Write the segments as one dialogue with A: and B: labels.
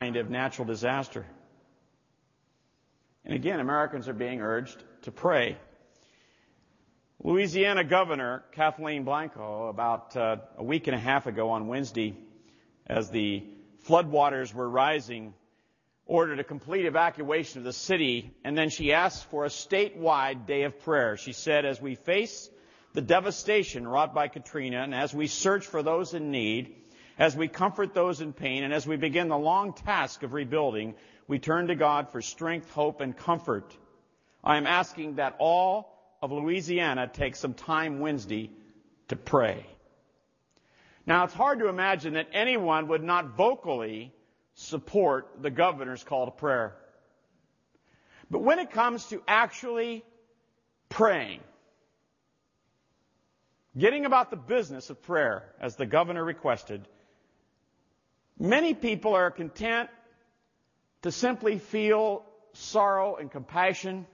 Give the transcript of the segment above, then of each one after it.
A: kind of natural disaster. And again, Americans are being urged to pray. Louisiana Governor Kathleen Blanco, about uh, a week and a half ago on Wednesday, as the floodwaters were rising, ordered a complete evacuation of the city, and then she asked for a statewide day of prayer. She said, as we face the devastation wrought by Katrina, and as we search for those in need, as we comfort those in pain, and as we begin the long task of rebuilding, we turn to God for strength, hope, and comfort. I am asking that all of Louisiana take some time Wednesday to pray. Now, it's hard to imagine that anyone would not vocally support the governor's call to prayer. But when it comes to actually praying, getting about the business of prayer, as the governor requested, many people are content to simply feel sorrow and compassion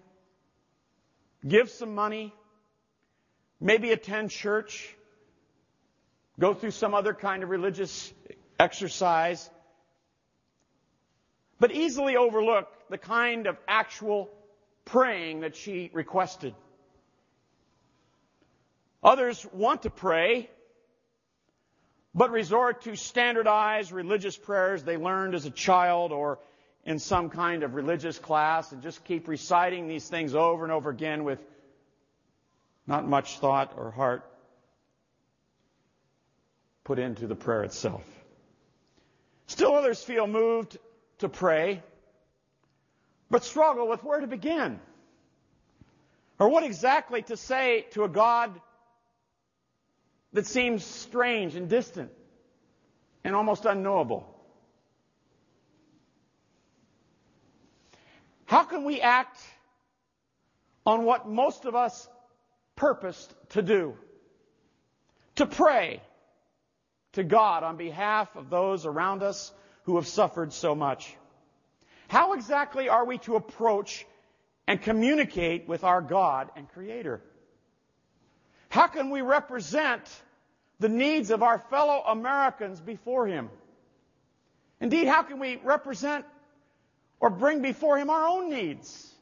A: give some money, maybe attend church, go through some other kind of religious exercise, but easily overlook the kind of actual praying that she requested. Others want to pray, but resort to standardized religious prayers they learned as a child or in some kind of religious class and just keep reciting these things over and over again with not much thought or heart put into the prayer itself. Still others feel moved to pray, but struggle with where to begin. Or what exactly to say to a God that seems strange and distant and almost unknowable. How can we act on what most of us purposed to do? To pray to God on behalf of those around us who have suffered so much. How exactly are we to approach and communicate with our God and Creator? How can we represent the needs of our fellow Americans before Him? Indeed, how can we represent or bring before Him our own needs.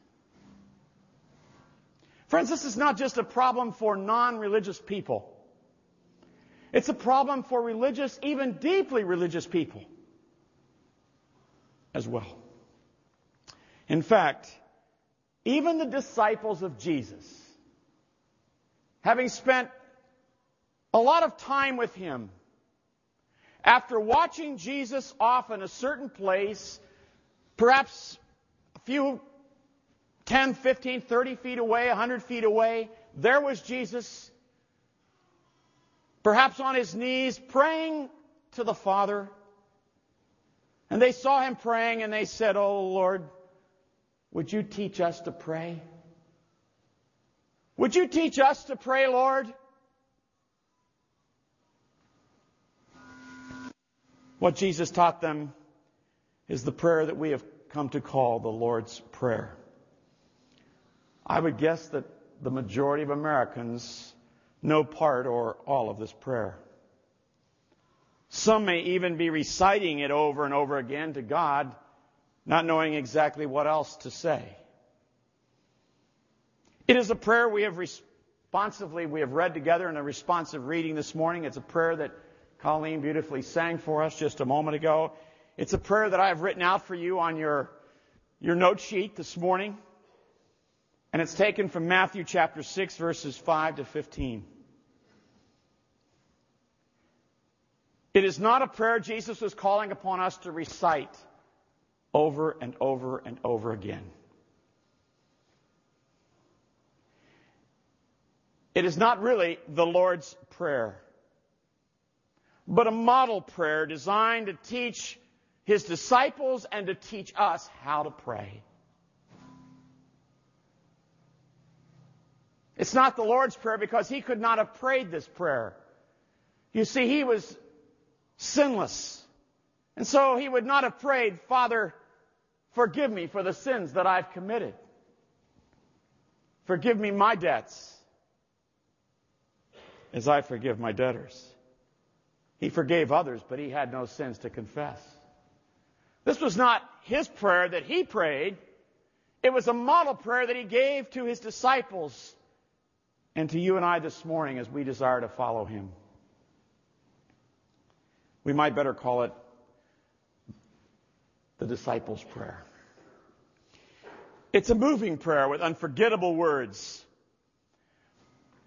A: Friends, this is not just a problem for non-religious people. It's a problem for religious, even deeply religious people as well. In fact, even the disciples of Jesus, having spent a lot of time with him, after watching Jesus off in a certain place Perhaps a few 10, 15, 30 feet away, 100 feet away, there was Jesus, perhaps on his knees, praying to the Father. And they saw him praying and they said, Oh Lord, would you teach us to pray? Would you teach us to pray, Lord? What Jesus taught them is the prayer that we have come to call the Lord's Prayer. I would guess that the majority of Americans know part or all of this prayer. Some may even be reciting it over and over again to God, not knowing exactly what else to say. It is a prayer we have responsively, we have read together in a responsive reading this morning. It's a prayer that Colleen beautifully sang for us just a moment ago. It's a prayer that I have written out for you on your, your note sheet this morning. And it's taken from Matthew chapter 6, verses 5 to 15. It is not a prayer Jesus was calling upon us to recite over and over and over again. It is not really the Lord's Prayer, but a model prayer designed to teach his disciples and to teach us how to pray. It's not the Lord's Prayer because he could not have prayed this prayer. You see, he was sinless. And so he would not have prayed, Father, forgive me for the sins that I've committed. Forgive me my debts as I forgive my debtors. He forgave others, but he had no sins to confess. This was not his prayer that he prayed. It was a model prayer that he gave to his disciples and to you and I this morning as we desire to follow him. We might better call it the disciples' prayer. It's a moving prayer with unforgettable words.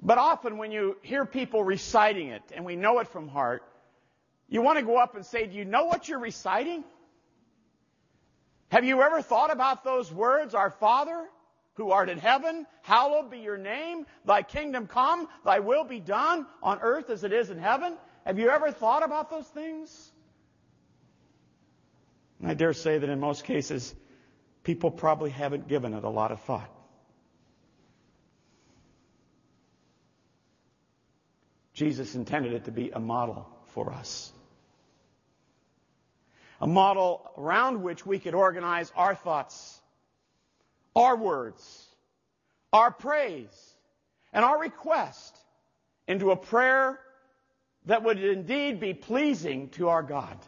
A: But often when you hear people reciting it, and we know it from heart, you want to go up and say, Do you know what you're reciting? Have you ever thought about those words, Our Father, who art in heaven, hallowed be your name, thy kingdom come, thy will be done on earth as it is in heaven? Have you ever thought about those things? And I dare say that in most cases, people probably haven't given it a lot of thought. Jesus intended it to be a model for us. A model around which we could organize our thoughts, our words, our praise, and our request into a prayer that would indeed be pleasing to our God.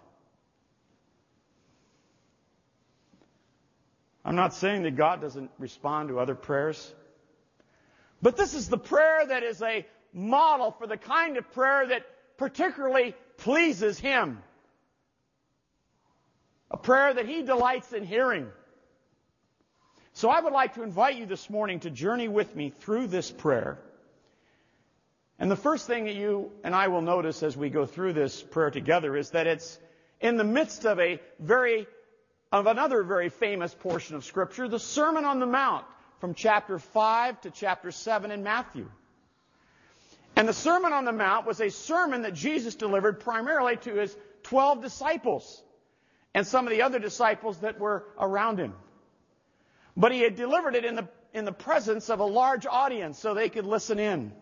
A: I'm not saying that God doesn't respond to other prayers, but this is the prayer that is a model for the kind of prayer that particularly pleases Him. A prayer that He delights in hearing. So I would like to invite you this morning to journey with me through this prayer. And the first thing that you and I will notice as we go through this prayer together is that it's in the midst of a very, of another very famous portion of scripture, the Sermon on the Mount from chapter 5 to chapter 7 in Matthew. And the Sermon on the Mount was a sermon that Jesus delivered primarily to his 12 disciples and some of the other disciples that were around him. But he had delivered it in the, in the presence of a large audience so they could listen in.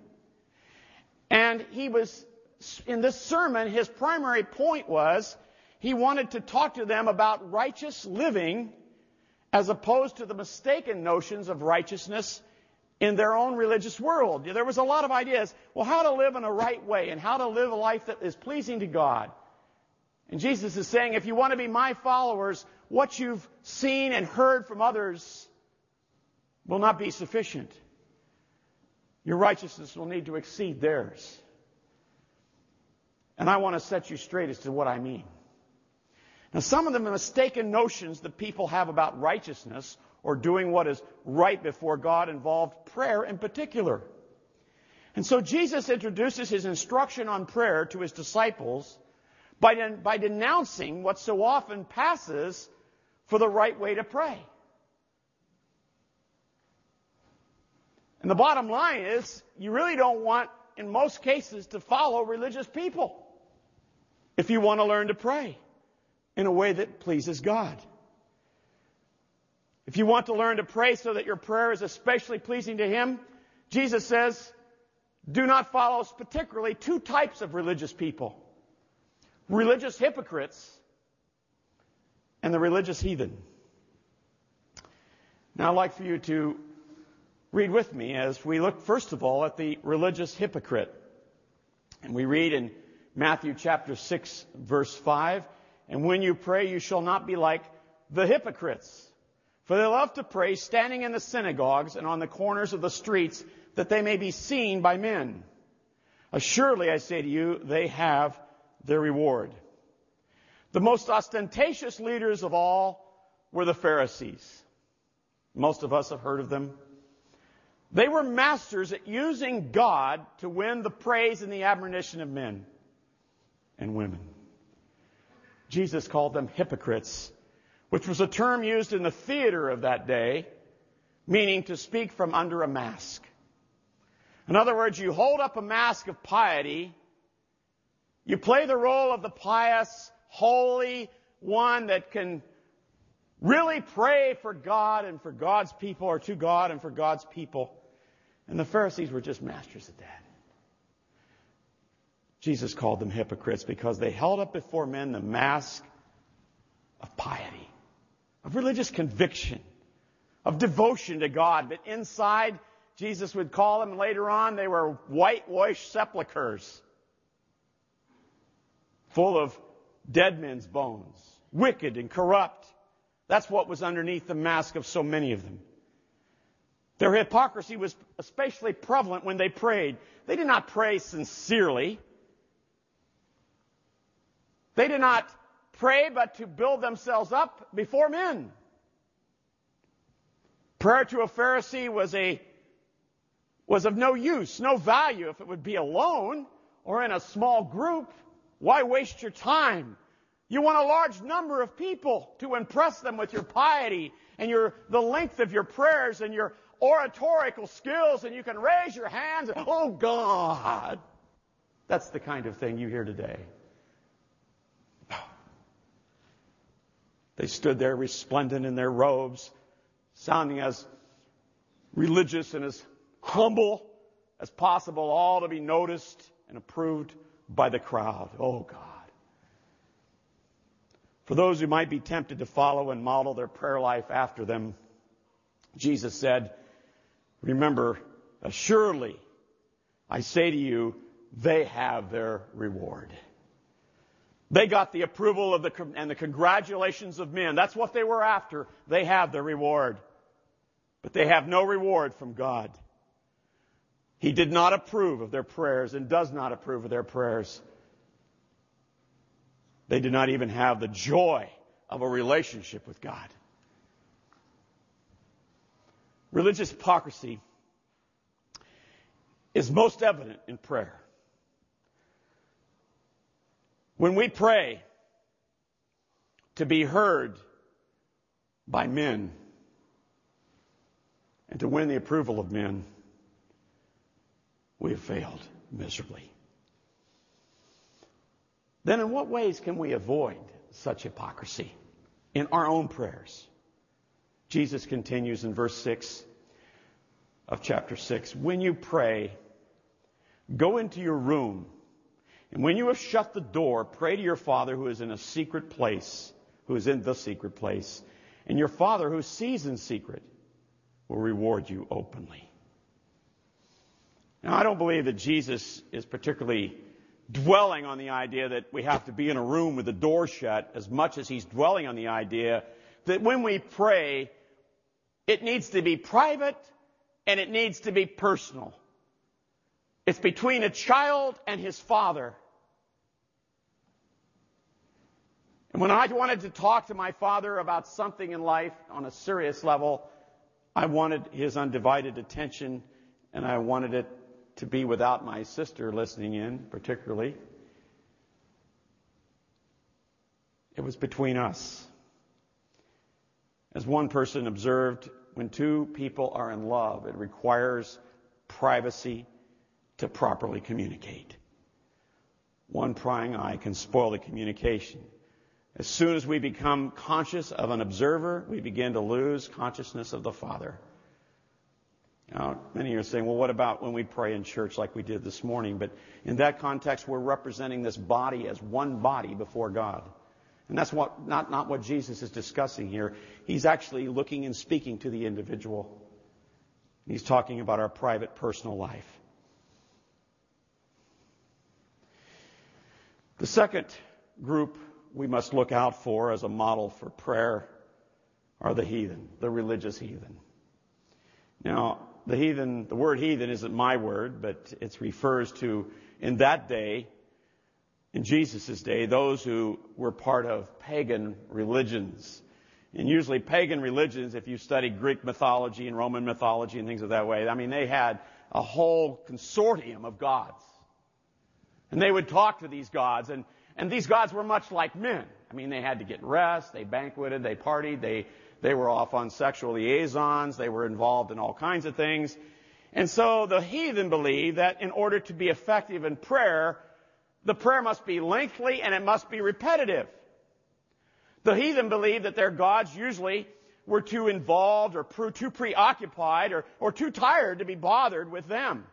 A: And he was, in this sermon, his primary point was he wanted to talk to them about righteous living as opposed to the mistaken notions of righteousness in their own religious world. There was a lot of ideas, well, how to live in a right way and how to live a life that is pleasing to God. And Jesus is saying, if you want to be my followers, what you've seen and heard from others will not be sufficient. Your righteousness will need to exceed theirs. And I want to set you straight as to what I mean. Now, some of the mistaken notions that people have about righteousness or doing what is right before God involved prayer in particular. And so Jesus introduces his instruction on prayer to his disciples by, den- by denouncing what so often passes for the right way to pray. And the bottom line is, you really don't want, in most cases, to follow religious people if you want to learn to pray in a way that pleases God. If you want to learn to pray so that your prayer is especially pleasing to Him, Jesus says, do not follow particularly two types of religious people. Religious hypocrites and the religious heathen. Now I'd like for you to read with me as we look first of all at the religious hypocrite. And we read in Matthew chapter 6 verse 5, and when you pray you shall not be like the hypocrites for they love to pray standing in the synagogues and on the corners of the streets that they may be seen by men. Assuredly, I say to you, they have their reward. The most ostentatious leaders of all were the Pharisees. Most of us have heard of them. They were masters at using God to win the praise and the admiration of men and women. Jesus called them hypocrites which was a term used in the theater of that day, meaning to speak from under a mask. In other words, you hold up a mask of piety, you play the role of the pious, holy one that can really pray for God and for God's people, or to God and for God's people. And the Pharisees were just masters at that. Jesus called them hypocrites because they held up before men the mask of piety of religious conviction, of devotion to God. But inside, Jesus would call them later on, they were whitewashed sepulchres full of dead men's bones, wicked and corrupt. That's what was underneath the mask of so many of them. Their hypocrisy was especially prevalent when they prayed. They did not pray sincerely. They did not pray but to build themselves up before men. Prayer to a Pharisee was a was of no use, no value if it would be alone or in a small group. Why waste your time? You want a large number of people to impress them with your piety and your the length of your prayers and your oratorical skills and you can raise your hands and, oh God. That's the kind of thing you hear today. They stood there resplendent in their robes, sounding as religious and as humble as possible, all to be noticed and approved by the crowd. Oh God. For those who might be tempted to follow and model their prayer life after them, Jesus said, Remember, assuredly, I say to you, they have their reward. They got the approval of the, and the congratulations of men. That's what they were after. They have their reward. But they have no reward from God. He did not approve of their prayers and does not approve of their prayers. They did not even have the joy of a relationship with God. Religious hypocrisy is most evident in prayer. When we pray to be heard by men and to win the approval of men, we have failed miserably. Then, in what ways can we avoid such hypocrisy in our own prayers? Jesus continues in verse 6 of chapter 6. When you pray, go into your room, and when you have shut the door, pray to your Father who is in a secret place, who is in the secret place, and your Father who sees in secret will reward you openly. Now, I don't believe that Jesus is particularly dwelling on the idea that we have to be in a room with the door shut as much as he's dwelling on the idea that when we pray, it needs to be private and it needs to be personal. It's between a child and his father. And when I wanted to talk to my father about something in life on a serious level, I wanted his undivided attention and I wanted it to be without my sister listening in, particularly. It was between us. As one person observed, when two people are in love, it requires privacy to properly communicate. One prying eye can spoil the communication. As soon as we become conscious of an observer, we begin to lose consciousness of the Father. Now, many are saying, well, what about when we pray in church like we did this morning? But in that context, we're representing this body as one body before God. And that's what, not, not what Jesus is discussing here. He's actually looking and speaking to the individual. He's talking about our private personal life. The second group we must look out for as a model for prayer are the heathen, the religious heathen. Now, the heathen, the word heathen isn't my word, but it refers to, in that day, in Jesus' day, those who were part of pagan religions. And usually pagan religions, if you study Greek mythology and Roman mythology and things of that way, I mean, they had a whole consortium of gods. And they would talk to these gods, and, and these gods were much like men. I mean, they had to get rest, they banqueted, they partied, they they were off on sexual liaisons. They were involved in all kinds of things. And so the heathen believed that in order to be effective in prayer, the prayer must be lengthy and it must be repetitive. The heathen believed that their gods usually were too involved or too preoccupied or, or too tired to be bothered with them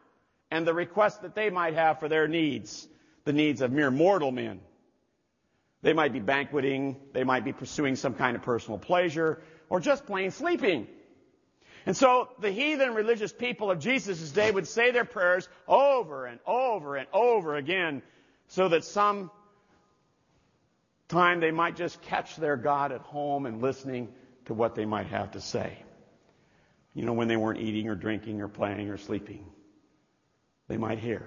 A: and the requests that they might have for their needs, the needs of mere mortal men. They might be banqueting, they might be pursuing some kind of personal pleasure, or just plain sleeping. And so the heathen religious people of Jesus' day would say their prayers over and over and over again so that some time they might just catch their God at home and listening to what they might have to say. You know, when they weren't eating or drinking or playing or sleeping, they might hear.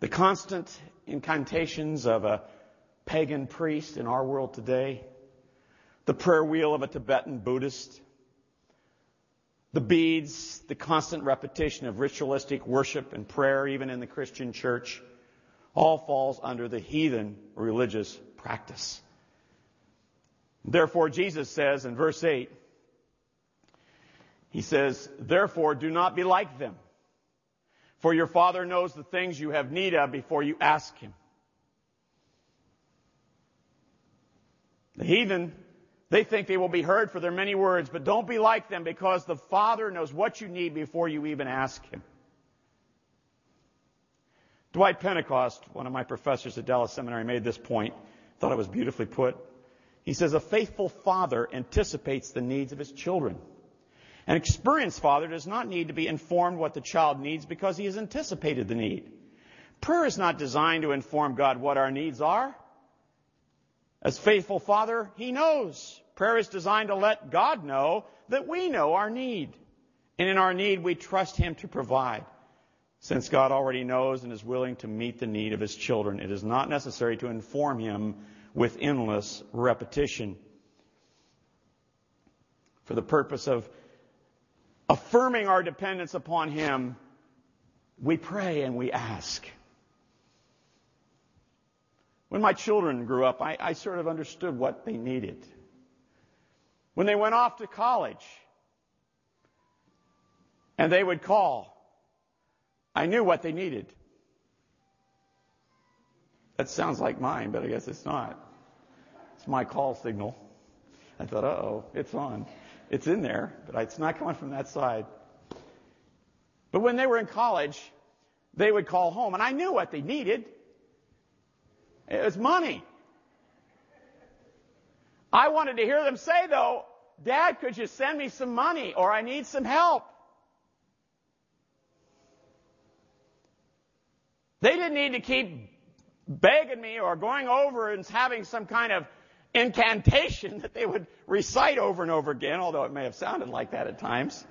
A: The constant incantations of a pagan priest in our world today, the prayer wheel of a Tibetan Buddhist, the beads, the constant repetition of ritualistic worship and prayer, even in the Christian church, all falls under the heathen religious practice. Therefore, Jesus says in verse 8, He says, Therefore, do not be like them, for your Father knows the things you have need of before you ask Him. The heathen they think they will be heard for their many words, but don't be like them because the Father knows what you need before you even ask Him. Dwight Pentecost, one of my professors at Dallas Seminary, made this point. Thought it was beautifully put. He says, A faithful father anticipates the needs of his children. An experienced father does not need to be informed what the child needs because he has anticipated the need. Prayer is not designed to inform God what our needs are. As faithful father, he knows. Prayer is designed to let God know that we know our need. And in our need, we trust Him to provide. Since God already knows and is willing to meet the need of His children, it is not necessary to inform Him with endless repetition. For the purpose of affirming our dependence upon Him, we pray and we ask. When my children grew up, I, I sort of understood what they needed. When they went off to college and they would call, I knew what they needed. That sounds like mine, but I guess it's not. It's my call signal. I thought, uh oh, it's on. It's in there, but it's not coming from that side. But when they were in college, they would call home, and I knew what they needed. It was money. I wanted to hear them say, though, Dad, could you send me some money or I need some help? They didn't need to keep begging me or going over and having some kind of incantation that they would recite over and over again, although it may have sounded like that at times.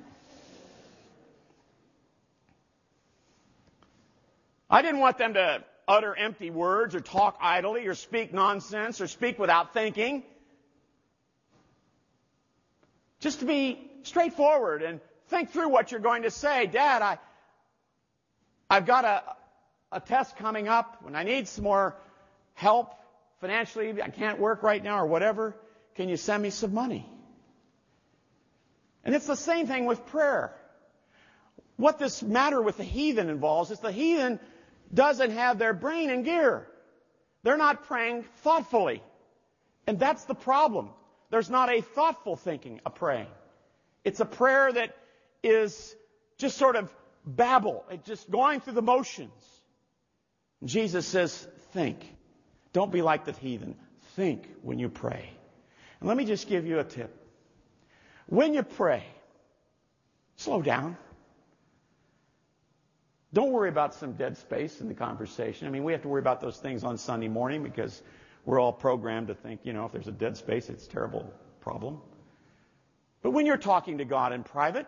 A: I didn't want them to utter empty words or talk idly or speak nonsense or speak without thinking. Just to be straightforward and think through what you're going to say. Dad, I, I've got a, a test coming up and I need some more help financially. I can't work right now or whatever. Can you send me some money? And it's the same thing with prayer. What this matter with the heathen involves is the heathen doesn't have their brain in gear. They're not praying thoughtfully. And that's the problem. There's not a thoughtful thinking, a praying. It's a prayer that is just sort of babble, it's just going through the motions. Jesus says, think. Don't be like the heathen. Think when you pray. And let me just give you a tip. When you pray, slow down. Don't worry about some dead space in the conversation. I mean, we have to worry about those things on Sunday morning because we're all programmed to think, you know, if there's a dead space, it's a terrible problem. But when you're talking to God in private,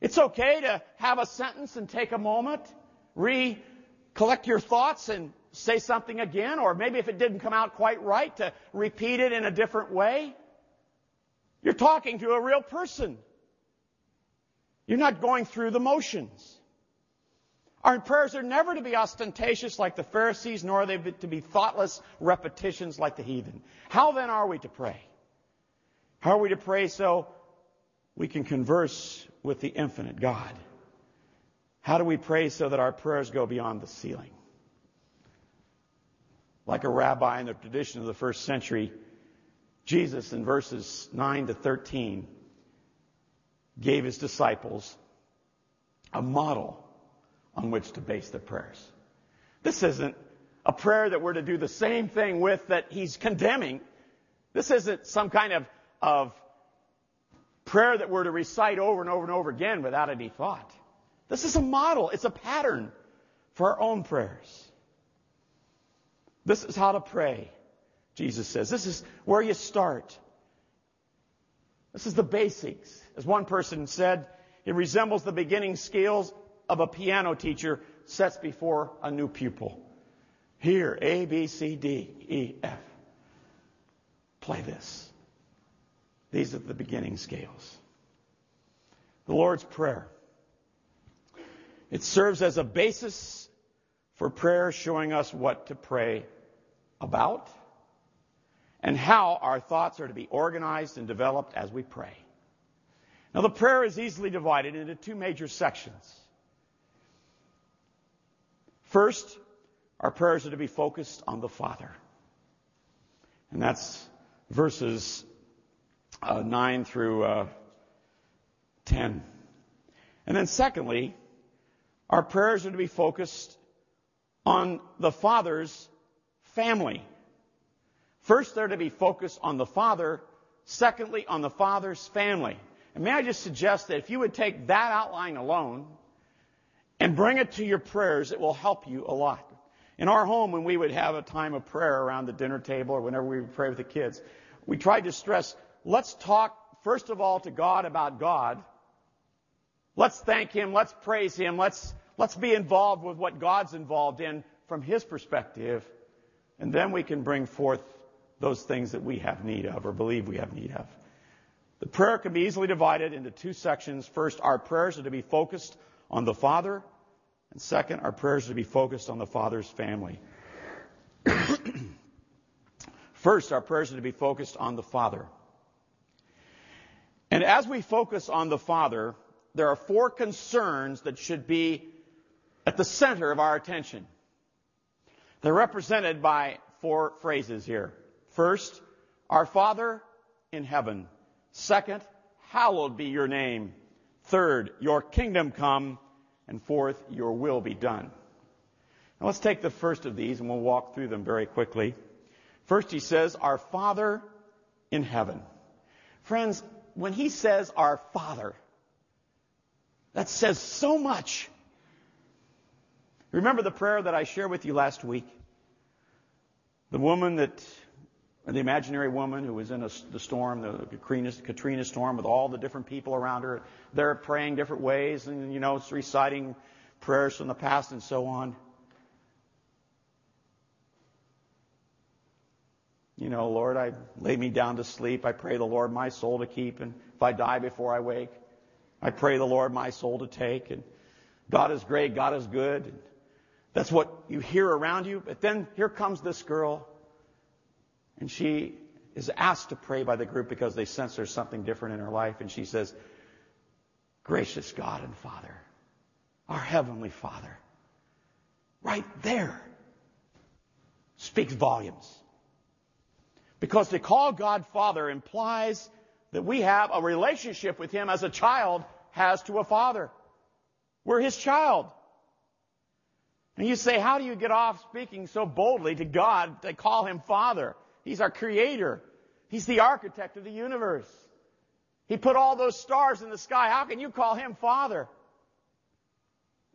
A: it's okay to have a sentence and take a moment, recollect your thoughts and say something again, or maybe if it didn't come out quite right, to repeat it in a different way. You're talking to a real person. You're not going through the motions. Our prayers are never to be ostentatious like the Pharisees, nor are they to be thoughtless repetitions like the heathen. How then are we to pray? How are we to pray so we can converse with the infinite God? How do we pray so that our prayers go beyond the ceiling? Like a rabbi in the tradition of the first century, Jesus in verses 9 to 13 gave his disciples a model on which to base their prayers. This isn't a prayer that we're to do the same thing with that he's condemning. This isn't some kind of, of prayer that we're to recite over and over and over again without any thought. This is a model. It's a pattern for our own prayers. This is how to pray, Jesus says. This is where you start. This is the basics. As one person said, it resembles the beginning scales of a piano teacher sets before a new pupil. Here, A, B, C, D, E, F. Play this. These are the beginning scales. The Lord's Prayer. It serves as a basis for prayer, showing us what to pray about and how our thoughts are to be organized and developed as we pray. Now, the prayer is easily divided into two major sections. First, our prayers are to be focused on the Father. And that's verses uh, 9 through uh, 10. And then, secondly, our prayers are to be focused on the Father's family. First, they're to be focused on the Father. Secondly, on the Father's family. And may I just suggest that if you would take that outline alone and bring it to your prayers, it will help you a lot. In our home, when we would have a time of prayer around the dinner table or whenever we would pray with the kids, we tried to stress, let's talk first of all to God about God. Let's thank Him. Let's praise Him. Let's, let's be involved with what God's involved in from His perspective. And then we can bring forth those things that we have need of or believe we have need of. The prayer can be easily divided into two sections. First, our prayers are to be focused on the Father. And second, our prayers are to be focused on the Father's family. First, our prayers are to be focused on the Father. And as we focus on the Father, there are four concerns that should be at the center of our attention. They're represented by four phrases here. First, our Father in heaven. Second, hallowed be your name. Third, your kingdom come. And fourth, your will be done. Now let's take the first of these and we'll walk through them very quickly. First, he says, Our Father in heaven. Friends, when he says our Father, that says so much. Remember the prayer that I shared with you last week? The woman that, the imaginary woman who was in a, the storm, the Katrina, Katrina storm, with all the different people around her. They're praying different ways and, you know, it's reciting prayers from the past and so on. You know, Lord, I lay me down to sleep. I pray the Lord my soul to keep. And if I die before I wake, I pray the Lord my soul to take. And God is great. God is good. And That's what you hear around you. But then here comes this girl. And she is asked to pray by the group because they sense there's something different in her life. And she says, Gracious God and Father, our Heavenly Father, right there speaks volumes. Because to call God Father implies that we have a relationship with Him as a child has to a father. We're His child. And you say, how do you get off speaking so boldly to God to call Him Father? He's our Creator. He's the architect of the universe. He put all those stars in the sky. How can you call Him Father?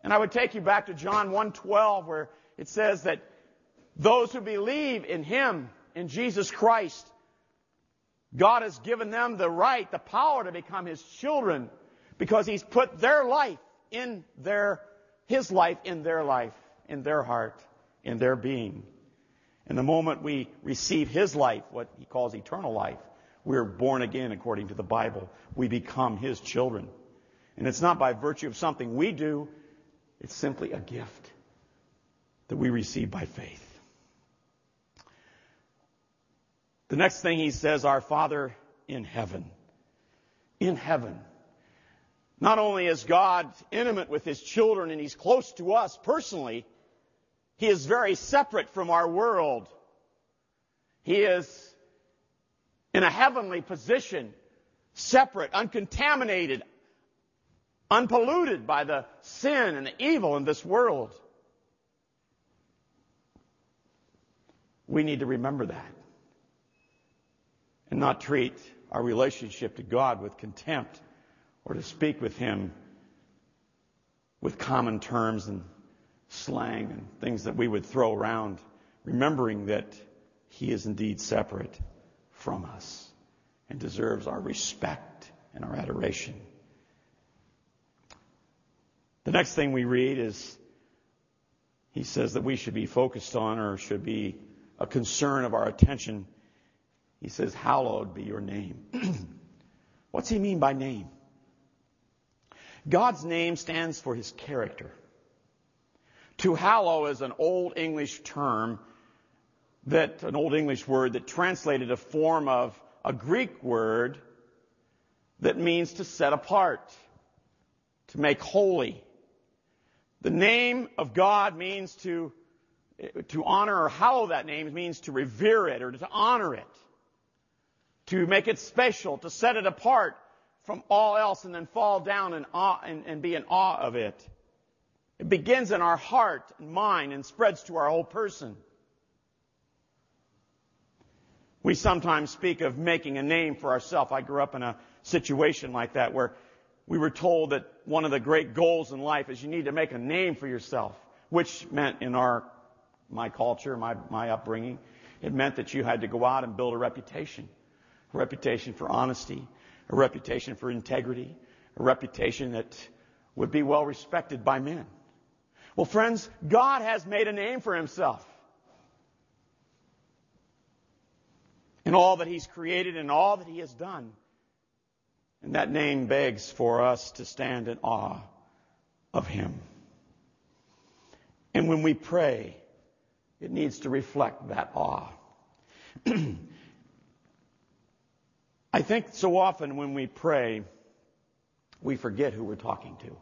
A: And I would take you back to John 1.12 where it says that those who believe in Him in Jesus Christ. God has given them the right, the power to become His children because He's put their life in their, His life in their life, in their heart, in their being. And the moment we receive His life, what He calls eternal life, we're born again according to the Bible. We become His children. And it's not by virtue of something we do, it's simply a gift that we receive by faith. The next thing he says, our Father in heaven. In heaven. Not only is God intimate with his children and he's close to us personally, he is very separate from our world. He is in a heavenly position, separate, uncontaminated, unpolluted by the sin and the evil in this world. We need to remember that and not treat our relationship to God with contempt or to speak with Him with common terms and slang and things that we would throw around remembering that He is indeed separate from us and deserves our respect and our adoration. The next thing we read is he says that we should be focused on or should be a concern of our attention. He says, Hallowed be your name. What's he mean by name? God's name stands for his character. To hallow is an old English term that, an old English word that translated a form of a Greek word that means to set apart, to make holy. The name of God means to, to honor or hallow that name means to revere it or to honor it, to make it special, to set it apart from all else and then fall down and, awe, and, and be in awe of it. It begins in our heart and mind and spreads to our whole person. We sometimes speak of making a name for ourselves. I grew up in a situation like that where we were told that one of the great goals in life is you need to make a name for yourself, which meant in our, my culture, my, my upbringing, it meant that you had to go out and build a reputation. A reputation for honesty, a reputation for integrity, a reputation that would be well respected by men. Well, friends, God has made a name for himself. In all that he's created and all that he has done. And that name begs for us to stand in awe of Him. And when we pray, it needs to reflect that awe. I think so often when we pray, we forget who we're talking to.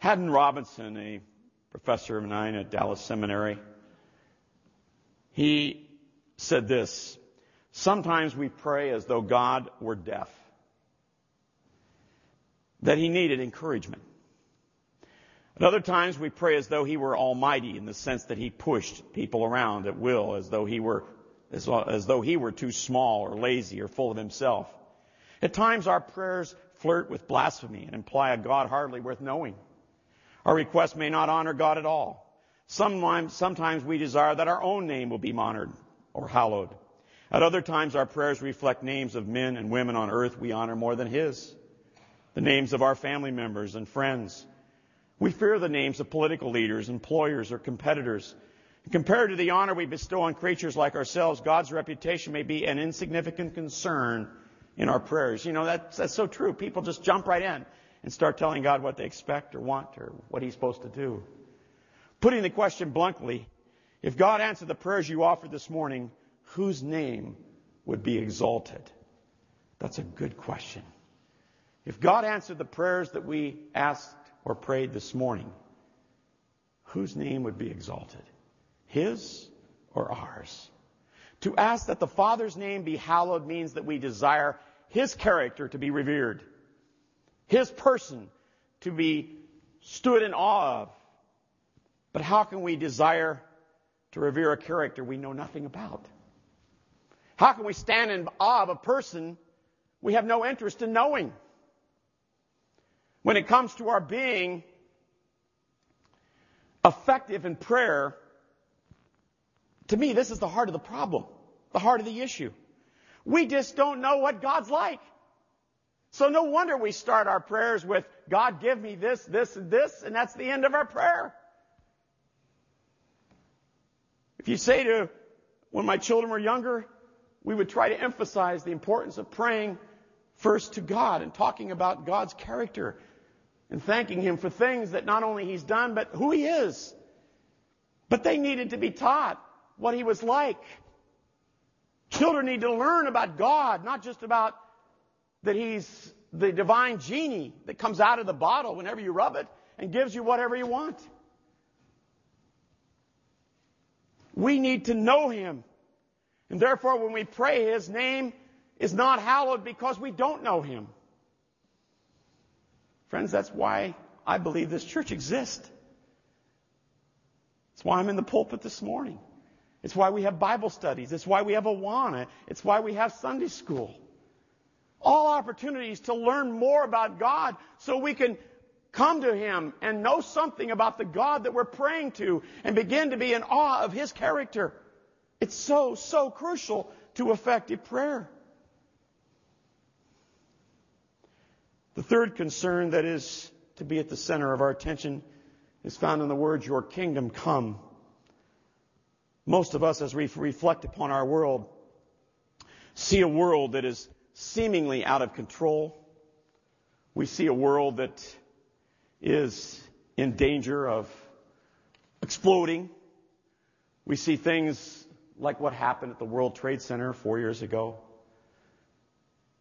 A: Haddon Robinson, a professor of mine at Dallas Seminary, he said this Sometimes we pray as though God were deaf that he needed encouragement. At other times, we pray as though he were almighty in the sense that he pushed people around at will, as though he were, as, as though he were too small or lazy or full of himself. At times, our prayers flirt with blasphemy and imply a God hardly worth knowing. Our requests may not honor God at all. Sometimes, sometimes we desire that our own name will be honored or hallowed. At other times, our prayers reflect names of men and women on earth we honor more than His the names of our family members and friends. We fear the names of political leaders, employers, or competitors. Compared to the honor we bestow on creatures like ourselves, God's reputation may be an insignificant concern in our prayers. You know, that's, that's so true. People just jump right in and start telling God what they expect or want or what He's supposed to do. Putting the question bluntly, if God answered the prayers you offered this morning, whose name would be exalted? That's a good question. If God answered the prayers that we asked or prayed this morning, whose name would be exalted? His or ours? To ask that the Father's name be hallowed means that we desire His character to be revered, His person to be stood in awe of. But how can we desire to revere a character we know nothing about? How can we stand in awe of a person we have no interest in knowing? When it comes to our being effective in prayer, to me, this is the heart of the problem, the heart of the issue. We just don't know what God's like. So no wonder we start our prayers with, God give me this, this, and this, and that's the end of our prayer. If you say to, when my children were younger, we would try to emphasize the importance of praying first to God and talking about God's character and thanking Him for things that not only He's done, but who He is. But they needed to be taught what He was like. Children need to learn about God, not just about that He's the divine genie that comes out of the bottle whenever you rub it and gives you whatever you want. We need to know Him. And therefore, when we pray, His name is not hallowed because we don't know Him. Friends, that's why I believe this church exists. It's why I'm in the pulpit this morning. It's why we have Bible studies. It's why we have Awana. It's why we have Sunday school. All opportunities to learn more about God so we can come to Him and know something about the God that we're praying to and begin to be in awe of His character. It's so, so crucial to effective prayer. The third concern that is to be at the center of our attention is found in the words, Your kingdom come. Most of us, as we reflect upon our world, see a world that is seemingly out of control. We see a world that is in danger of exploding. We see things like what happened at the World Trade Center four years ago.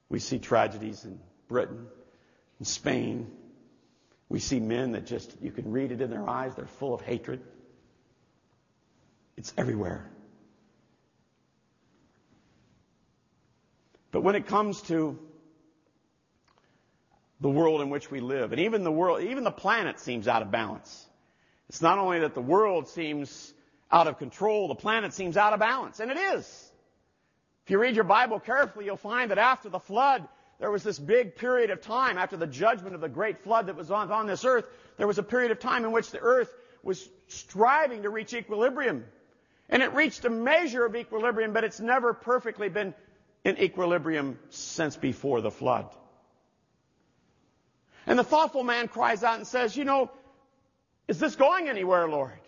A: We see tragedies in Britain, in Spain. We see men that just, you can read it in their eyes, they're full of hatred. It's everywhere. But when it comes to the world in which we live, and even the world, even the planet seems out of balance. It's not only that the world seems out of control, the planet seems out of balance, and it is. If you read your Bible carefully, you'll find that after the flood, there was this big period of time, after the judgment of the great flood that was on, on this earth, there was a period of time in which the earth was striving to reach equilibrium. And it reached a measure of equilibrium, but it's never perfectly been in equilibrium since before the flood. And the thoughtful man cries out and says, You know, is this going anywhere, Lord?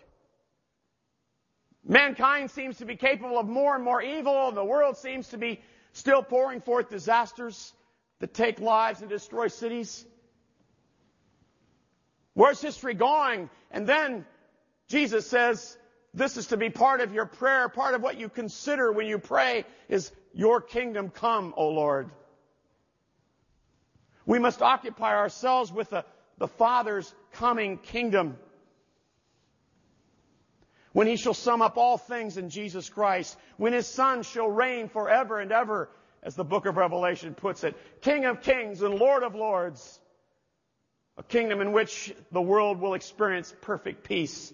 A: Mankind seems to be capable of more and more evil, the world seems to be still pouring forth disasters that take lives and destroy cities. Where's history going? And then Jesus says, this is to be part of your prayer, part of what you consider when you pray is your kingdom come, O Lord. We must occupy ourselves with the, the Father's coming kingdom. When he shall sum up all things in Jesus Christ, when his son shall reign forever and ever, as the book of Revelation puts it, King of kings and Lord of lords, a kingdom in which the world will experience perfect peace,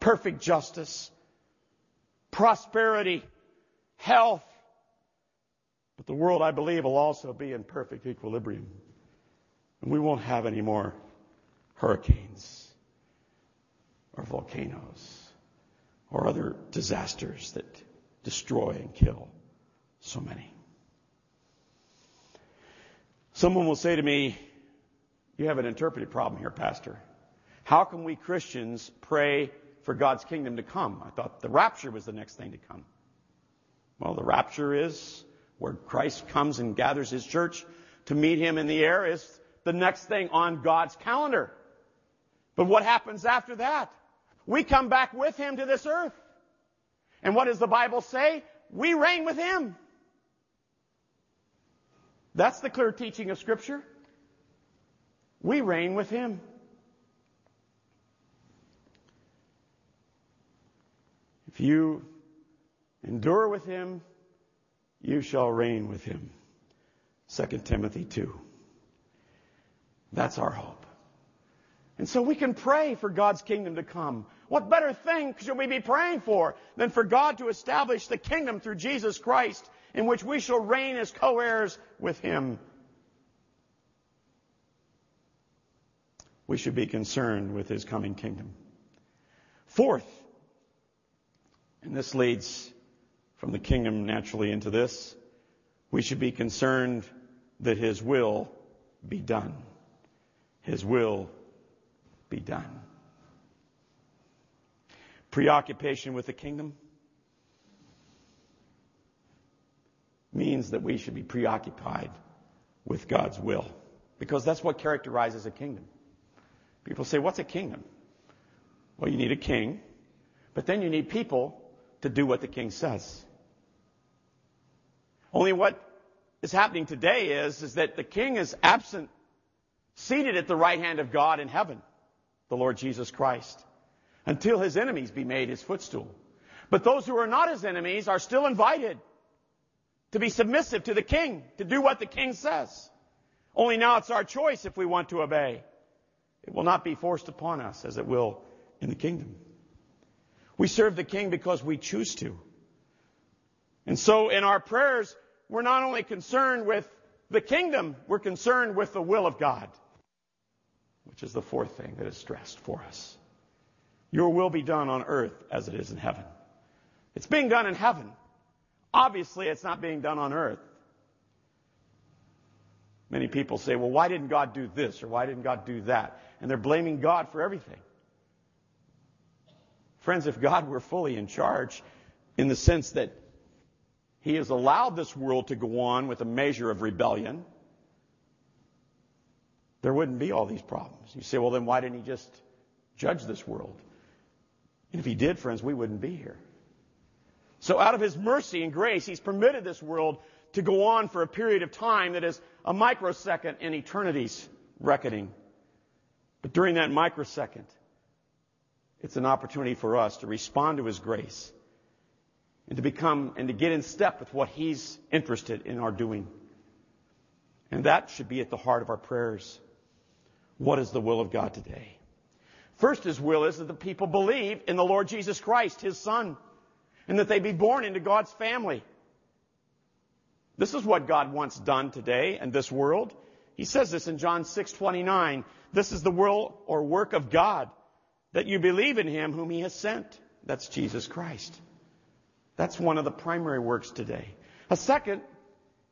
A: perfect justice, prosperity, health. But the world, I believe, will also be in perfect equilibrium. And we won't have any more hurricanes or volcanoes or other disasters that destroy and kill so many. Someone will say to me, You have an interpretive problem here, Pastor. How can we Christians pray for God's kingdom to come? I thought the rapture was the next thing to come. Well, the rapture is where Christ comes and gathers his church to meet him in the air is the next thing on God's calendar. But what happens after that? We come back with Him to this earth. And what does the Bible say? We reign with Him. That's the clear teaching of Scripture. We reign with Him. If you endure with Him, you shall reign with Him. 2 Timothy 2. That's our hope. And so we can pray for God's kingdom to come. What better thing should we be praying for than for God to establish the kingdom through Jesus Christ in which we shall reign as co-heirs with Him? We should be concerned with His coming kingdom. Fourth, and this leads from the kingdom naturally into this, we should be concerned that His will be done. His will be done. Preoccupation with the kingdom means that we should be preoccupied with God's will because that's what characterizes a kingdom. People say, What's a kingdom? Well, you need a king, but then you need people to do what the king says. Only what is happening today is, is that the king is absent seated at the right hand of God in heaven, the Lord Jesus Christ, until his enemies be made his footstool. But those who are not his enemies are still invited to be submissive to the king, to do what the king says. Only now it's our choice if we want to obey. It will not be forced upon us as it will in the kingdom. We serve the king because we choose to. And so in our prayers, we're not only concerned with the kingdom, we're concerned with the will of God. which is the fourth thing that is stressed for us. Your will be done on earth as it is in heaven. It's being done in heaven. Obviously, it's not being done on earth. Many people say, well, why didn't God do this or why didn't God do that? And they're blaming God for everything. Friends, if God were fully in charge in the sense that He has allowed this world to go on with a measure of rebellion, there wouldn't be all these problems. You say, well, then why didn't He just judge this world? And if He did, friends, we wouldn't be here. So out of His mercy and grace, He's permitted this world to go on for a period of time that is a microsecond in eternity's reckoning. But during that microsecond, it's an opportunity for us to respond to His grace and to become and to get in step with what He's interested in our doing. And that should be at the heart of our prayers. What is the will of God today? First, His will is that the people believe in the Lord Jesus Christ, His Son, and that they be born into God's family. This is what God wants done today in this world. He says this in John 6:29. This is the will or work of God that you believe in him whom he has sent. That's Jesus Christ. That's one of the primary works today. A second,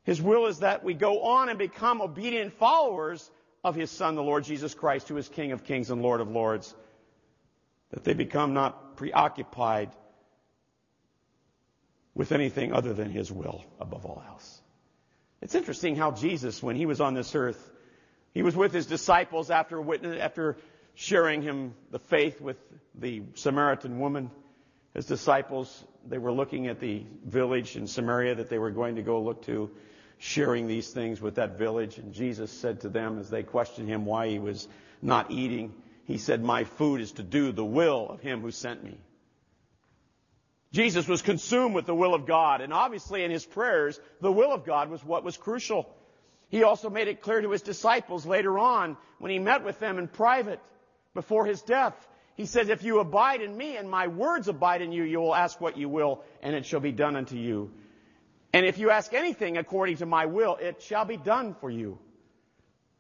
A: his will is that we go on and become obedient followers of his son the Lord Jesus Christ who is King of kings and Lord of lords. That they become not preoccupied with anything other than His will above all else. It's interesting how Jesus, when He was on this earth, He was with His disciples after, witness, after sharing Him the faith with the Samaritan woman. His disciples, they were looking at the village in Samaria that they were going to go look to, sharing these things with that village. And Jesus said to them as they questioned Him why He was not eating, He said, My food is to do the will of Him who sent me. Jesus was consumed with the will of God, and obviously in his prayers, the will of God was what was crucial. He also made it clear to his disciples later on when he met with them in private before his death. He says, If you abide in me and my words abide in you, you will ask what you will, and it shall be done unto you. And if you ask anything according to my will, it shall be done for you.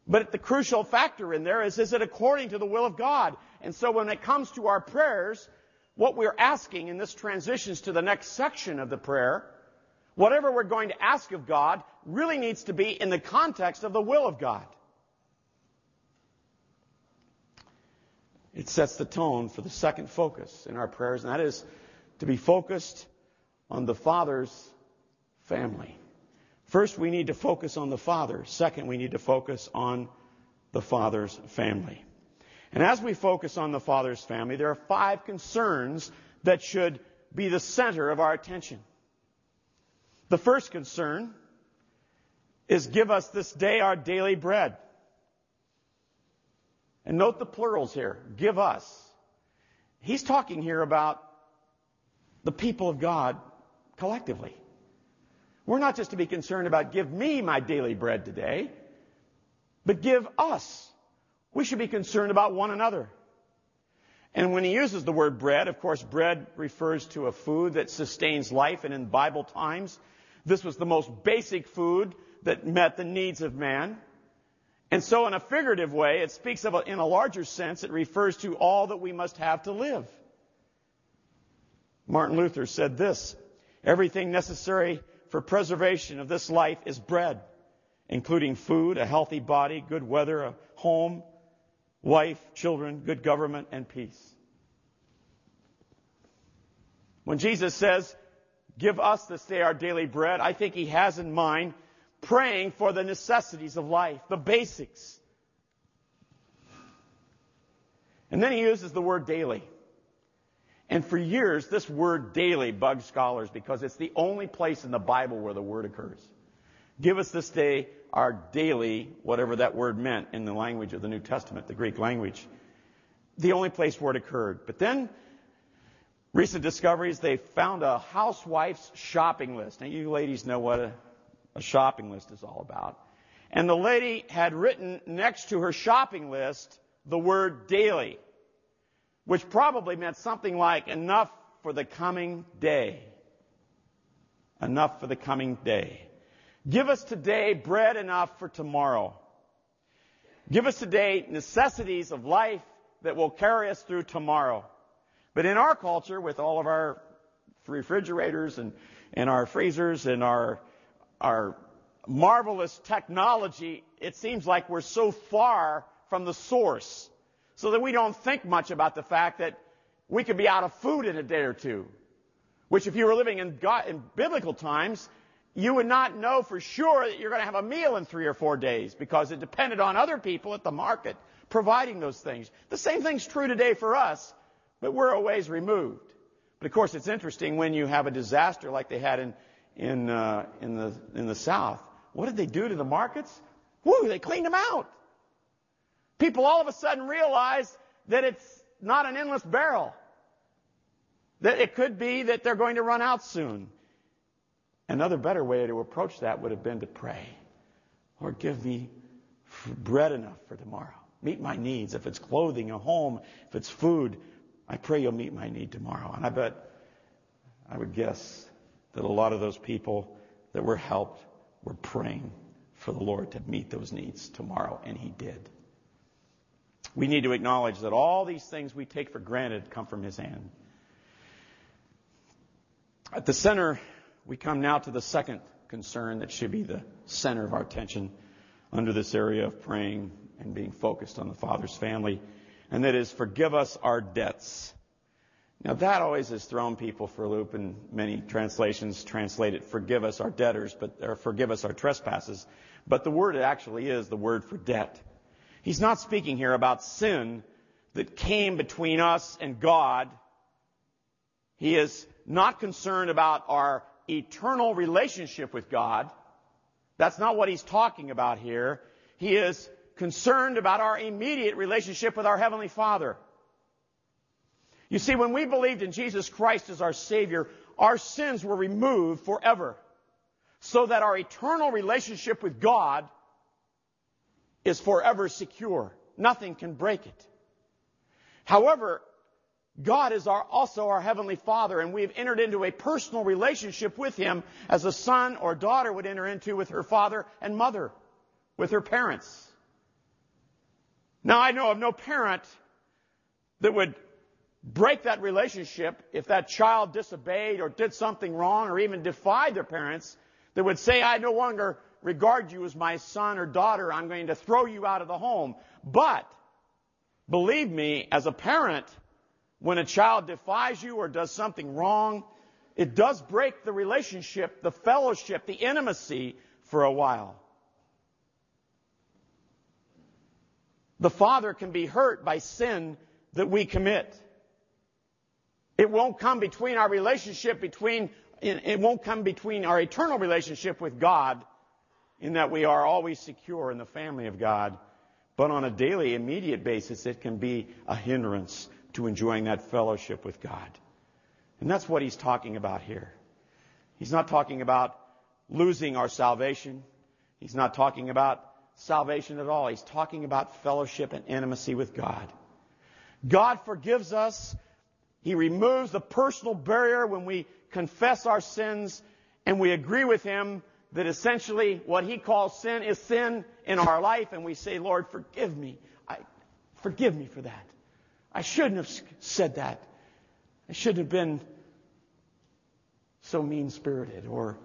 A: But the crucial factor in there is, is it according to the will of God? And so when it comes to our prayers, what we're asking, and this transitions to the next section of the prayer, whatever we're going to ask of God really needs to be in the context of the will of God. It sets the tone for the second focus in our prayers, and that is to be focused on the Father's family. First, we need to focus on the Father. Second, we need to focus on the Father's family. And as we focus on the Father's family, there are five concerns that should be the center of our attention. The first concern is give us this day our daily bread. And note the plurals here. Give us. He's talking here about the people of God collectively. We're not just to be concerned about give me my daily bread today, but give us we should be concerned about one another. And when he uses the word bread, of course, bread refers to a food that sustains life. And in Bible times, this was the most basic food that met the needs of man. And so in a figurative way, it speaks of, a, in a larger sense, it refers to all that we must have to live. Martin Luther said this, everything necessary for preservation of this life is bread, including food, a healthy body, good weather, a home, wife, children, good government, and peace. When Jesus says, give us this day our daily bread, I think he has in mind praying for the necessities of life, the basics. And then he uses the word daily. And for years, this word daily bugs scholars because it's the only place in the Bible where the word occurs. Give us this day our daily, whatever that word meant in the language of the New Testament, the Greek language. The only place where it occurred. But then, recent discoveries, they found a housewife's shopping list. Now, you ladies know what a, a shopping list is all about. And the lady had written next to her shopping list the word daily, which probably meant something like enough for the coming day. Enough for the coming day. Give us today bread enough for tomorrow. Give us today necessities of life that will carry us through tomorrow. But in our culture, with all of our refrigerators and, and our freezers and our, our marvelous technology, it seems like we're so far from the source so that we don't think much about the fact that we could be out of food in a day or two. Which if you were living in, God, in biblical times, you would not know for sure that you're going to have a meal in three or four days because it depended on other people at the market providing those things. The same thing's true today for us, but we're a ways removed. But of course, it's interesting when you have a disaster like they had in in uh, in the in the South. What did they do to the markets? Whoo! They cleaned them out. People all of a sudden realize that it's not an endless barrel. That it could be that they're going to run out soon. Another better way to approach that would have been to pray. Lord, give me bread enough for tomorrow. Meet my needs. If it's clothing, a home, if it's food, I pray you'll meet my need tomorrow. And I bet, I would guess that a lot of those people that were helped were praying for the Lord to meet those needs tomorrow, and He did. We need to acknowledge that all these things we take for granted come from His hand. At the center, we come now to the second concern that should be the center of our attention under this area of praying and being focused on the Father's family, and that is forgive us our debts. Now that always has thrown people for a loop, and many translations translate it forgive us our debtors, but or forgive us our trespasses. But the word actually is the word for debt. He's not speaking here about sin that came between us and God. He is not concerned about our eternal relationship with God. That's not what he's talking about here. He is concerned about our immediate relationship with our Heavenly Father. You see, when we believed in Jesus Christ as our Savior, our sins were removed forever. So that our eternal relationship with God is forever secure. Nothing can break it. However, God is our, also our Heavenly Father, and we've entered into a personal relationship with Him as a son or daughter would enter into with her father and mother, with her parents. Now, I know of no parent that would break that relationship if that child disobeyed or did something wrong or even defied their parents, that would say, I no longer regard you as my son or daughter. I'm going to throw you out of the home. But, believe me, as a parent, when a child defies you or does something wrong, it does break the relationship, the fellowship, the intimacy for a while. The father can be hurt by sin that we commit. It won't come between our relationship between, it won't come between our eternal relationship with God in that we are always secure in the family of God. But on a daily, immediate basis, it can be a hindrance to enjoying that fellowship with God. And that's what he's talking about here. He's not talking about losing our salvation. He's not talking about salvation at all. He's talking about fellowship and intimacy with God. God forgives us. He removes the personal barrier when we confess our sins and we agree with Him that essentially what He calls sin is sin in our life and we say, Lord, forgive me. I, forgive me for that. I shouldn't have said that. I shouldn't have been so mean spirited, or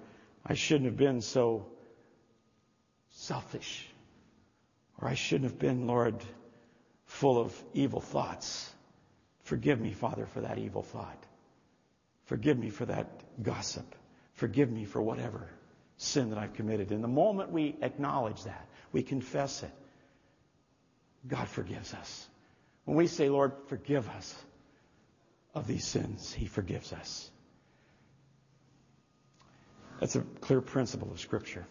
A: I shouldn't have been so selfish, or I shouldn't have been, Lord, full of evil thoughts. Forgive me, Father, for that evil thought. Forgive me for that gossip. Forgive me for whatever sin that I've committed. In the moment we acknowledge that, we confess it, God forgives us. When we say, Lord, forgive us of these sins, He forgives us. That's a clear principle of Scripture.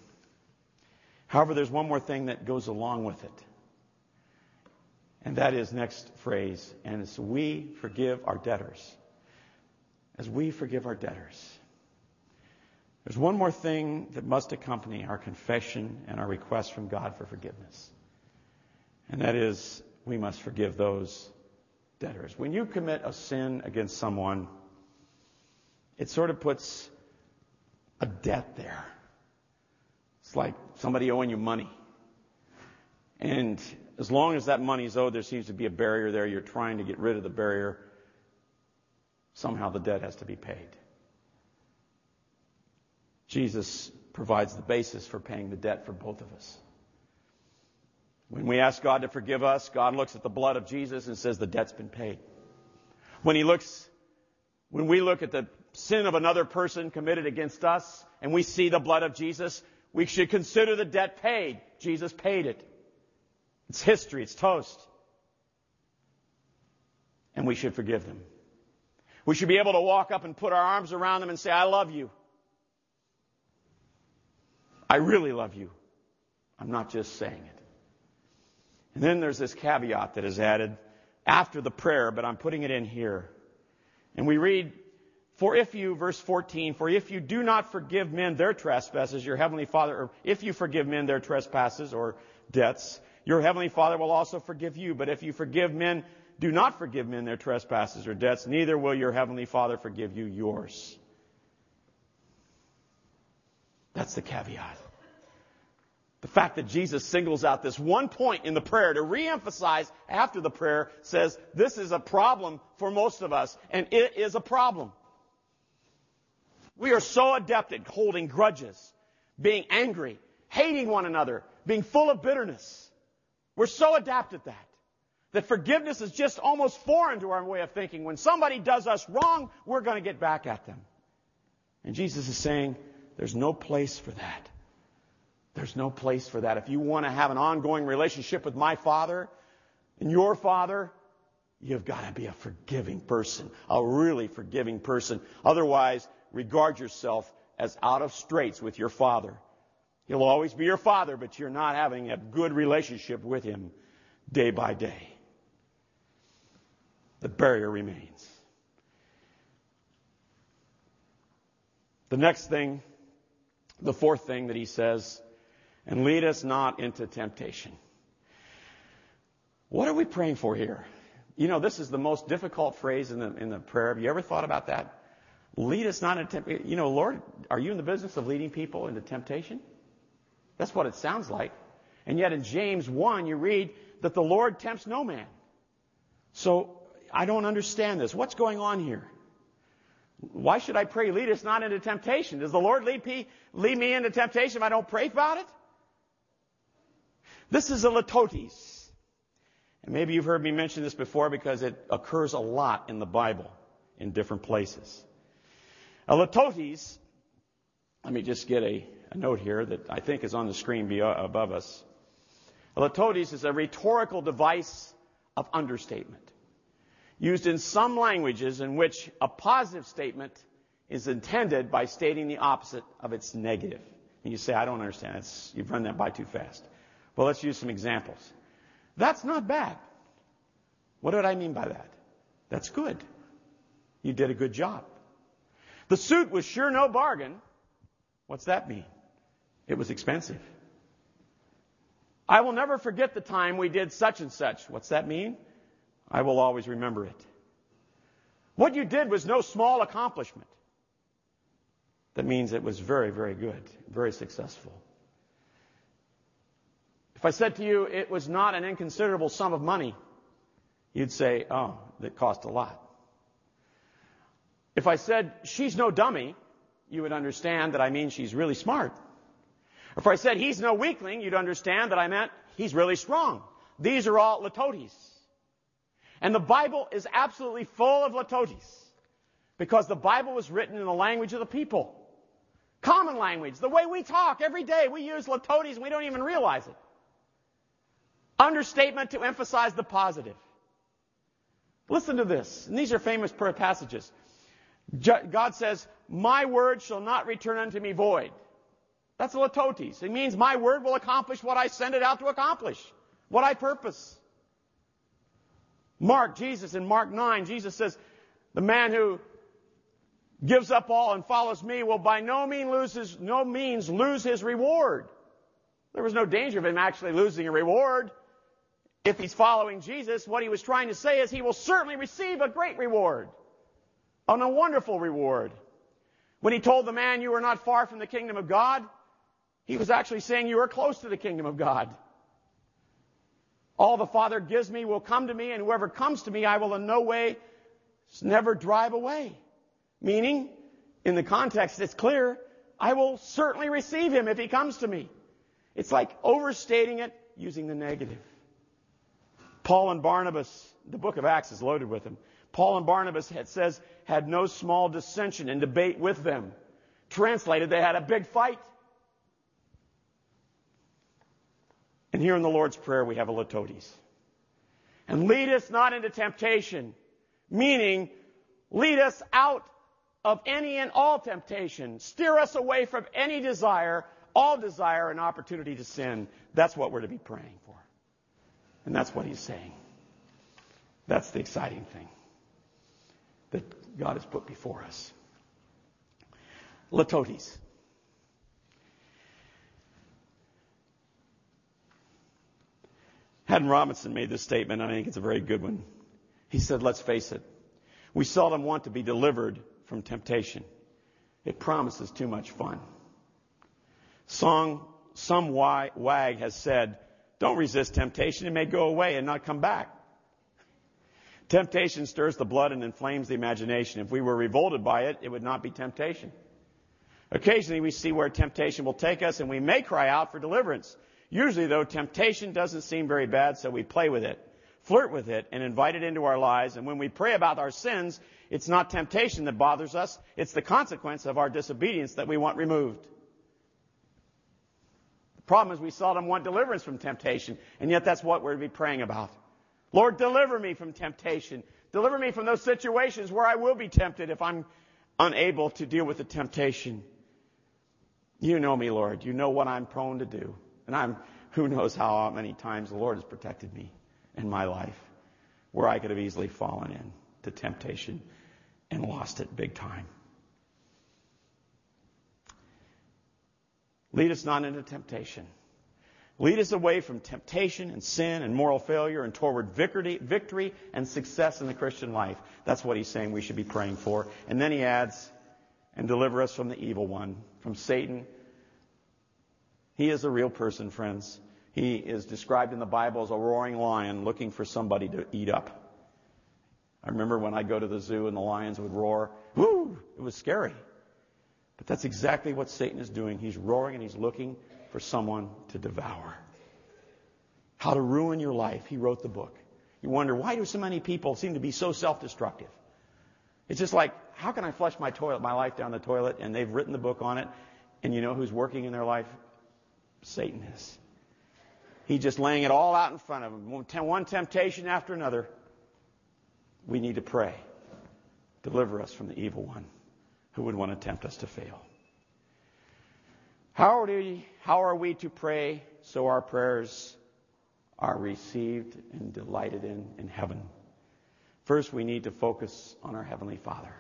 A: However, there's one more thing that goes along with it. And that is next phrase, and it's we forgive our debtors. As we forgive our debtors. There's one more thing that must accompany our confession and our request from God for forgiveness. And that is we must forgive those debtors. When you commit a sin against someone, it sort of puts a debt there. It's like somebody owing you money. And as long as that money is owed, there seems to be a barrier there. You're trying to get rid of the barrier. Somehow the debt has to be paid. Jesus provides the basis for paying the debt for both of us. When we ask God to forgive us, God looks at the blood of Jesus and says the debt's been paid. When he looks, when we look at the sin of another person committed against us and we see the blood of Jesus, we should consider the debt paid. Jesus paid it. It's history. It's toast. And we should forgive them. We should be able to walk up and put our arms around them and say, I love you. I really love you. I'm not just saying it. And then there's this caveat that is added after the prayer, but I'm putting it in here. And we read, For if you, verse 14, for if you do not forgive men their trespasses, your heavenly Father, or if you forgive men their trespasses or debts, your heavenly Father will also forgive you. But if you forgive men, do not forgive men their trespasses or debts, neither will your heavenly Father forgive you yours. That's the caveat. The fact that Jesus singles out this one point in the prayer to reemphasize after the prayer says this is a problem for most of us, and it is a problem. We are so adept at holding grudges, being angry, hating one another, being full of bitterness. We're so adept at that. That forgiveness is just almost foreign to our way of thinking. When somebody does us wrong, we're going to get back at them. And Jesus is saying, there's no place for that. There's no place for that. If you want to have an ongoing relationship with my Father and your Father, you've got to be a forgiving person, a really forgiving person. Otherwise, regard yourself as out of straits with your Father. He'll always be your Father, but you're not having a good relationship with Him day by day. The barrier remains. The next thing, the fourth thing that he says, and lead us not into temptation. What are we praying for here? You know, this is the most difficult phrase in the, in the prayer. Have you ever thought about that? Lead us not into temptation. You know, Lord, are you in the business of leading people into temptation? That's what it sounds like. And yet in James 1, you read that the Lord tempts no man. So I don't understand this. What's going on here? Why should I pray, lead us not into temptation? Does the Lord lead me, into temptation if I don't pray about it? This is a litotes. And maybe you've heard me mention this before because it occurs a lot in the Bible in different places. A litotes, let me just get a note here that I think is on the screen uh, above us. A litotes is a rhetorical device of understatement used in some languages in which a positive statement is intended by stating the opposite of its negative. And you say, I don't understand. It's, you've run that by too fast. Well, let's use some examples. That's not bad. What did I mean by that? That's good. You did a good job. The suit was sure no bargain. What's that mean? It was expensive. I will never forget the time we did such and such. What's that mean? I will always remember it. What you did was no small accomplishment. That means it was very, very good, very successful. If I said to you it was not an inconsiderable sum of money, you'd say, oh, that cost a lot. If I said she's no dummy, you would understand that I mean she's really smart. If I said he's no weakling, you'd understand that I meant he's really strong. These are all litotes. And the Bible is absolutely full of litotes because the Bible was written in the language of the people. Common language, the way we talk every day, we use litotes and we don't even realize it. Understatement to emphasize the positive. Listen to this. And these are famous passages. God says, My word shall not return unto me void. That's a litotes. It means my word will accomplish what I send it out to accomplish, what I purpose. Mark, Jesus, in Mark 9, Jesus says, The man who gives up all and follows me will by no means lose his, no means lose his reward. There was no danger of him actually losing a reward if he's following Jesus, what he was trying to say is he will certainly receive a great reward, and a wonderful reward. When he told the man, You are not far from the kingdom of God, he was actually saying, You are close to the kingdom of God. All the Father gives me will come to me, and whoever comes to me, I will in no way never drive away. Meaning, in the context, it's clear, I will certainly receive him if he comes to me. It's like overstating it using the negative. Paul and Barnabas, the book of Acts is loaded with them. Paul and Barnabas, it says, had no small dissension and debate with them. Translated, they had a big fight. And here in the Lord's Prayer, we have a litotes. And lead us not into temptation, meaning lead us out of any and all temptation. Steer us away from any desire, all desire and opportunity to sin. That's what we're to be praying for. And that's what he's saying. That's the exciting thing that God has put before us. Litotes. Haddon Robinson made this statement, and I think it's a very good one. He said, let's face it, we seldom want to be delivered from temptation. It promises too much fun. Song, some wag has said, don't resist temptation. It may go away and not come back. Temptation stirs the blood and inflames the imagination. If we were revolted by it, it would not be temptation. Occasionally we see where temptation will take us and we may cry out for deliverance. Usually, though, temptation doesn't seem very bad, so we play with it, flirt with it, and invite it into our lives. And when we pray about our sins, it's not temptation that bothers us, it's the consequence of our disobedience that we want removed. The problem is we seldom want deliverance from temptation, and yet that's what we're to be praying about. Lord, deliver me from temptation. Deliver me from those situations where I will be tempted if I'm unable to deal with the temptation. You know me, Lord. You know what I'm prone to do. And I'm, who knows how many times the Lord has protected me in my life where I could have easily fallen in to temptation and lost it big time. Lead us not into temptation. Lead us away from temptation and sin and moral failure and toward victory, victory and success in the Christian life. That's what he's saying we should be praying for. And then he adds, and deliver us from the evil one, from Satan he is a real person, friends. He is described in the Bible as a roaring lion looking for somebody to eat up. I remember when I go to the zoo and the lions would roar. Whoo! It was scary. But that's exactly what Satan is doing. He's roaring and he's looking for someone to devour. How to ruin your life. He wrote the book. You wonder, why do so many people seem to be so self-destructive? It's just like, how can I flush my toilet, my life down the toilet? And they've written the book on it. And you know who's working in their life? Satan is. He's just laying it all out in front of him. One temptation after another. We need to pray. Deliver us from the evil one who would want to tempt us to fail. How are we, how are we to pray so our prayers are received and delighted in in heaven? First, we need to focus on our Heavenly Father.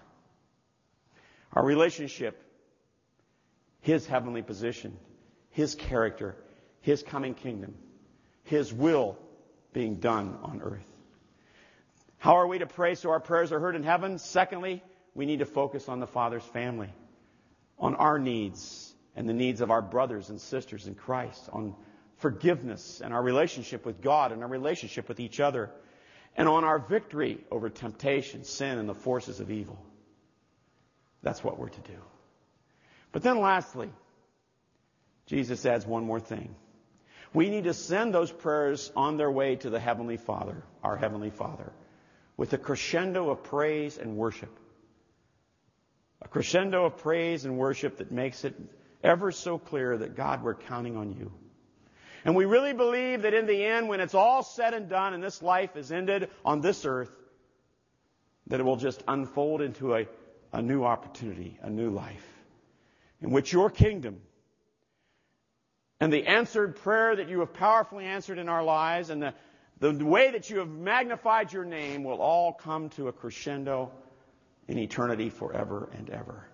A: Our relationship, His heavenly position, his character, His coming kingdom, His will being done on earth. How are we to pray so our prayers are heard in heaven? Secondly, we need to focus on the Father's family, on our needs and the needs of our brothers and sisters in Christ, on forgiveness and our relationship with God and our relationship with each other, and on our victory over temptation, sin, and the forces of evil. That's what we're to do. But then lastly, Jesus adds one more thing. We need to send those prayers on their way to the Heavenly Father, our Heavenly Father, with a crescendo of praise and worship. A crescendo of praise and worship that makes it ever so clear that God, we're counting on you. And we really believe that in the end, when it's all said and done and this life is ended on this earth, that it will just unfold into a, a new opportunity, a new life, in which your kingdom and the answered prayer that you have powerfully answered in our lives and the, the way that you have magnified your name will all come to a crescendo in eternity forever and ever.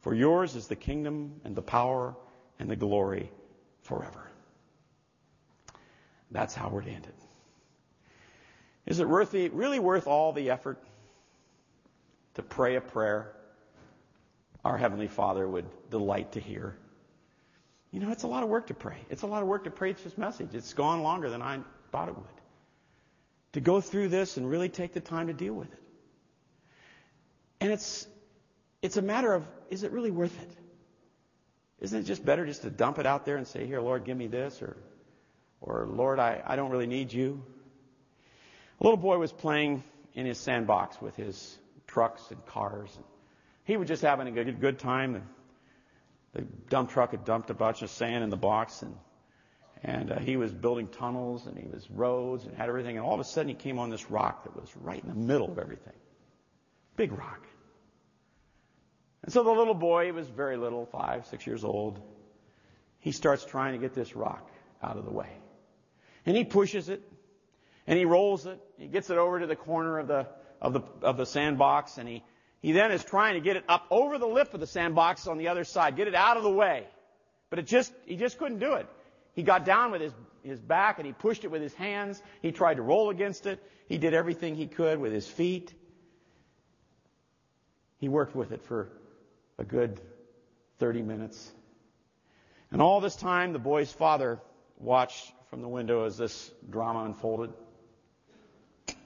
A: For yours is the kingdom and the power and the glory forever. That's how we're to end it. Is it worth the, really worth all the effort to pray a prayer our Heavenly Father would delight to hear? You know, it's a lot of work to pray. It's a lot of work to preach this message. It's gone longer than I thought it would. To go through this and really take the time to deal with it. And it's, it's a matter of, is it really worth it? Isn't it just better just to dump it out there and say, here, Lord, give me this, or, or Lord, I, I don't really need you? A little boy was playing in his sandbox with his trucks and cars. And He was just having a good, good time. The dump truck had dumped a bunch of sand in the box, and and uh, he was building tunnels and he was roads and had everything. And all of a sudden, he came on this rock that was right in the middle of everything, big rock. And so the little boy, he was very little, five, six years old. He starts trying to get this rock out of the way, and he pushes it, and he rolls it. He gets it over to the corner of the of the of the sandbox, and he he then is trying to get it up over the lip of the sandbox on the other side, get it out of the way. But it just, he just couldn't do it. He got down with his, his back and he pushed it with his hands. He tried to roll against it. He did everything he could with his feet. He worked with it for a good 30 minutes. And all this time, the boy's father watched from the window as this drama unfolded. And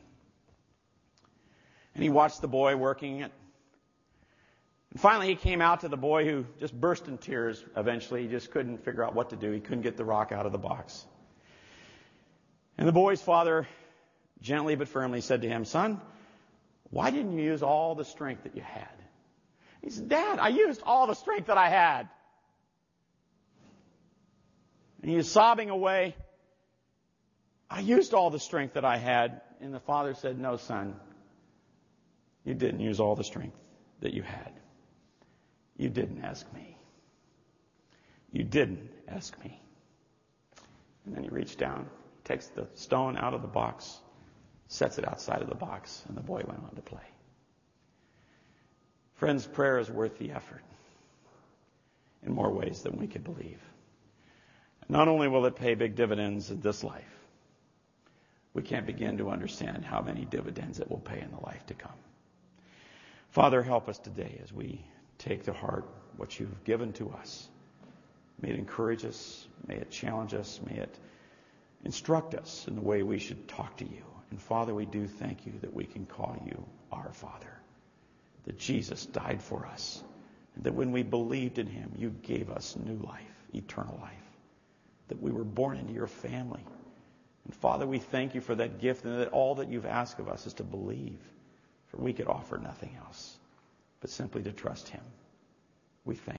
A: he watched the boy working it. And finally, he came out to the boy who just burst in tears eventually. He just couldn't figure out what to do. He couldn't get the rock out of the box. And the boy's father gently but firmly said to him, Son, why didn't you use all the strength that you had? He said, Dad, I used all the strength that I had. And he was sobbing away. I used all the strength that I had. And the father said, No, son, you didn't use all the strength that you had. You didn't ask me. You didn't ask me. And then he reached down, takes the stone out of the box, sets it outside of the box, and the boy went on to play. Friends, prayer is worth the effort in more ways than we could believe. Not only will it pay big dividends in this life, we can't begin to understand how many dividends it will pay in the life to come. Father, help us today as we take to heart what you've given to us. May it encourage us. May it challenge us. May it instruct us in the way we should talk to you. And Father, we do thank you that we can call you our Father, that Jesus died for us, and that when we believed in him, you gave us new life, eternal life, that we were born into your family. And Father, we thank you for that gift and that all that you've asked of us is to believe for we could offer nothing else but simply to trust Him. We thank